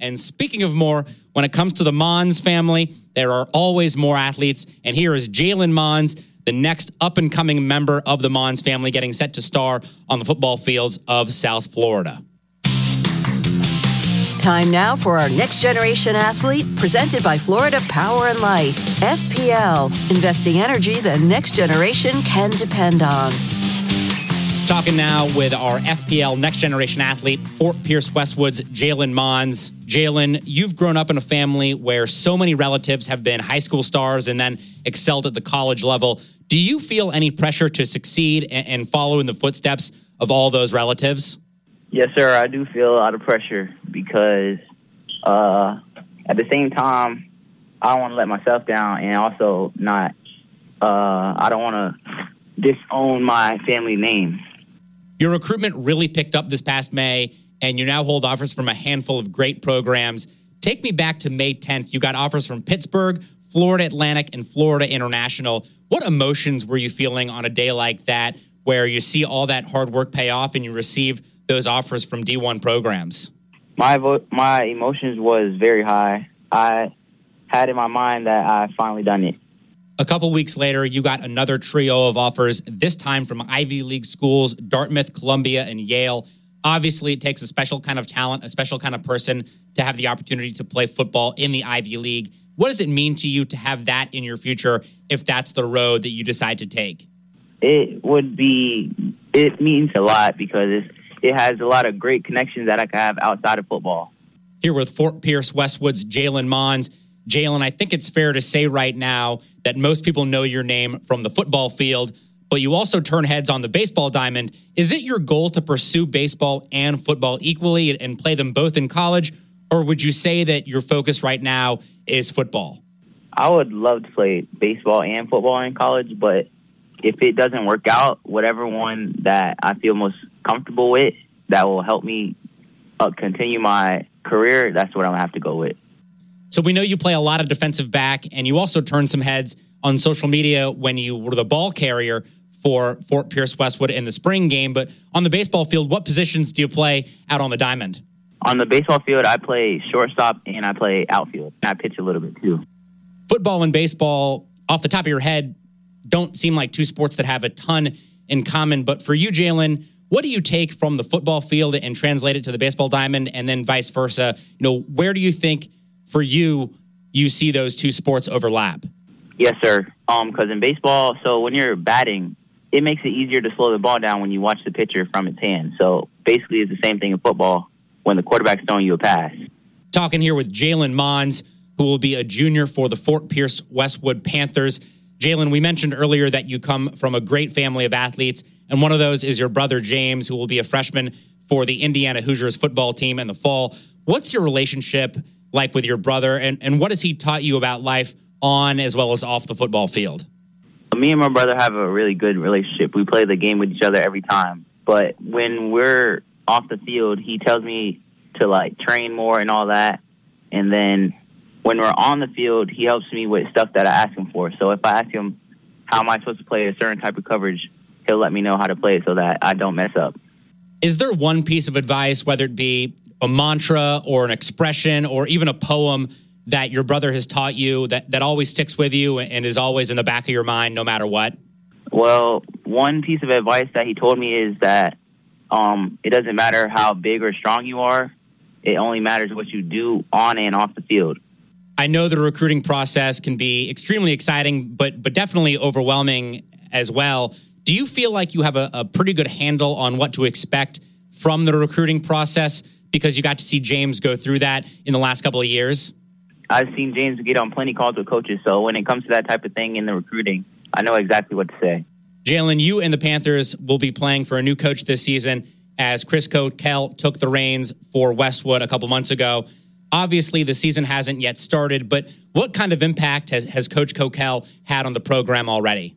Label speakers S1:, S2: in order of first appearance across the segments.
S1: And speaking of more, when it comes to the Monds family, there are always more athletes. And here is Jaylyn Monds, the next up and coming member of the Monds family, getting set to star on the football fields of South Florida.
S2: Time now for our next generation athlete, presented by Florida Power and Light. FPL, investing energy the next generation can depend on.
S1: Talking now with our FPL next generation athlete, Fort Pierce Westwood's Jaylyn Monds. Jaylyn, you've grown up in a family where so many relatives have been high school stars and then excelled at the college level. Do you feel any pressure to succeed and follow in the footsteps of all those relatives?
S3: Yes, sir. I do feel a lot of pressure because uh, at the same time, I don't want to let myself down, and also not. Uh, I don't want to disown my family name.
S1: Your recruitment really picked up this past May, and you now hold offers from a handful of great programs. Take me back to May 10th. You got offers from Pittsburgh, Florida Atlantic, and Florida International. What emotions were you feeling on a day like that, where you see all that hard work pay off and you receive those offers from D1 programs?
S3: My vo- my emotions was very high. I had in my mind that I finally done it.
S1: A couple weeks later, you got another trio of offers, this time from Ivy League schools, Dartmouth, Columbia, and Yale. Obviously, it takes a special kind of talent, a special kind of person to have the opportunity to play football in the Ivy League. What does it mean to you to have that in your future if that's the road that you decide to take?
S3: It would be, it means a lot because it's it has a lot of great connections that I can have outside of football.
S1: Here with Fort Pierce Westwood's Jaylyn Monds. Jaylyn, I think it's fair to say right now that most people know your name from the football field, but you also turn heads on the baseball diamond. Is it your goal to pursue baseball and football equally and play them both in college? Or would you say that your focus right now is football?
S3: I would love to play baseball and football in college, but if it doesn't work out, whatever one that I feel most comfortable with that will help me uh, continue my career, that's what I'm gonna have to go with.
S1: So we know you play a lot of defensive back, and you also turned some heads on social media when you were the ball carrier for Fort Pierce Westwood in the spring game. But on the baseball field, what positions do you play out on the diamond?
S3: On the baseball field, I play shortstop and I play outfield. I pitch a little bit too.
S1: Football and baseball, off the top of your head, don't seem like two sports that have a ton in common. But for you, Jaylyn, what do you take from the football field and translate it to the baseball diamond and then vice versa? You know, where do you think for you you see those two sports overlap?
S3: Yes, sir. Um, because in baseball, so when you're batting, it makes it easier to slow the ball down when you watch the pitcher from its hand. So basically, it's the same thing in football when the quarterback's throwing you a pass.
S1: Talking here with Jaylyn Monds, who will be a junior for the Fort Pierce Westwood Panthers. Jaylyn, we mentioned earlier that you come from a great family of athletes, and one of those is your brother James, who will be a freshman for the Indiana Hoosiers football team in the fall. What's your relationship like with your brother, and, and what has he taught you about life on as well as off the football field?
S3: Me and my brother have a really good relationship. We play the game with each other every time. But when we're off the field, he tells me to like train more and all that. And then when we're on the field, he helps me with stuff that I ask him for. So if I ask him how am I supposed to play a certain type of coverage, he'll let me know how to play it so that I don't mess up.
S1: Is there one piece of advice, whether it be a mantra or an expression or even a poem that your brother has taught you that, that always sticks with you and is always in the back of your mind no matter what?
S3: Well, one piece of advice that he told me is that um, it doesn't matter how big or strong you are, it only matters what you do on and off the field.
S1: I know the recruiting process can be extremely exciting, but but definitely overwhelming as well. Do you feel like you have a, a pretty good handle on what to expect from the recruiting process because you got to see James go through that in the last couple of years?
S3: I've seen James get on plenty calls with coaches, so when it comes to that type of thing in the recruiting, I know exactly what to say.
S1: Jaylyn, you and the Panthers will be playing for a new coach this season as Chris Coquel took the reins for Westwood a couple months ago. Obviously, the season hasn't yet started, but what kind of impact has, has Coach Coquel had on the program already?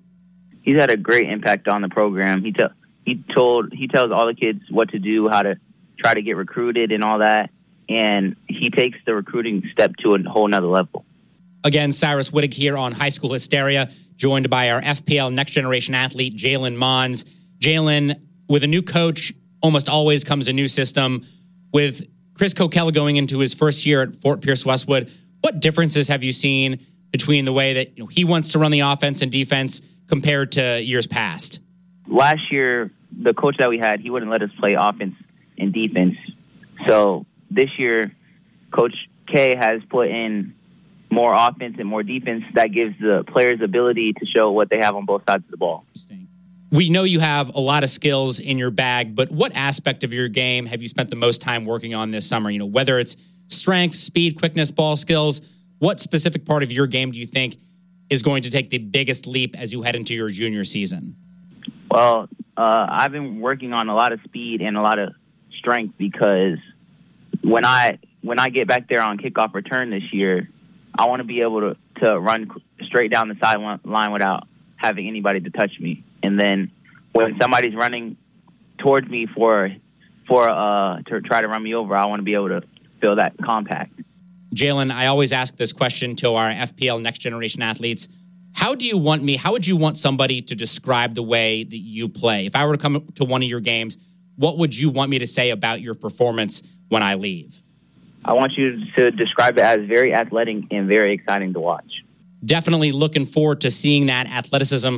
S3: He's had a great impact on the program. He, t- he told he tells all the kids what to do, how to try to get recruited, and all that. And he takes the recruiting step to a whole nother level.
S1: Again, Cyrus Wittig here on High School Hysteria, joined by our FPL Next Generation athlete Jaylyn Monds. Jaylyn, with a new coach, almost always comes a new system. With Chris Kokella going into his first year at Fort Pierce Westwood. What differences have you seen between the way that you know, he wants to run the offense and defense compared to years past?
S3: Last year, the coach that we had, he wouldn't let us play offense and defense. So this year, Coach K has put in more offense and more defense that gives the players ability to show what they have on both sides of the ball.
S1: We know you have a lot of skills in your bag, but what aspect of your game have you spent the most time working on this summer? You know, whether it's strength, speed, quickness, ball skills, what specific part of your game do you think is going to take the biggest leap as you head into your junior season?
S3: Well, uh, I've been working on a lot of speed and a lot of strength because when I when I get back there on kickoff return this year, I want to be able to to run straight down the sideline without having anybody to touch me. And then when somebody's running towards me for for uh to try to run me over, I want to be able to feel that compact.
S1: Jaylyn, I always ask this question to our FPL next generation athletes. How do you want me? How would you want somebody to describe the way that you play? If I were to come to one of your games, what would you want me to say about your performance when I leave?
S3: I want you to describe it as very athletic and very exciting to watch.
S1: Definitely looking forward to seeing that athleticism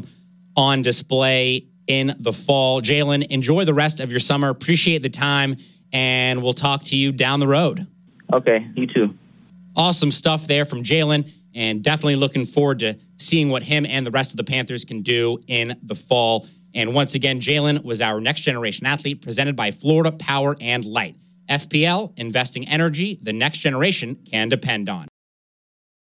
S1: on display in the fall. Jaylyn, enjoy the rest of your summer. Appreciate the time, and we'll talk to you down the road.
S3: Okay, you too.
S1: Awesome stuff there from Jaylyn, and definitely looking forward to seeing what him and the rest of the Panthers can do in the fall. And once again, Jaylyn was our next generation athlete presented by Florida Power and Light. FPL, investing energy the next generation can depend on.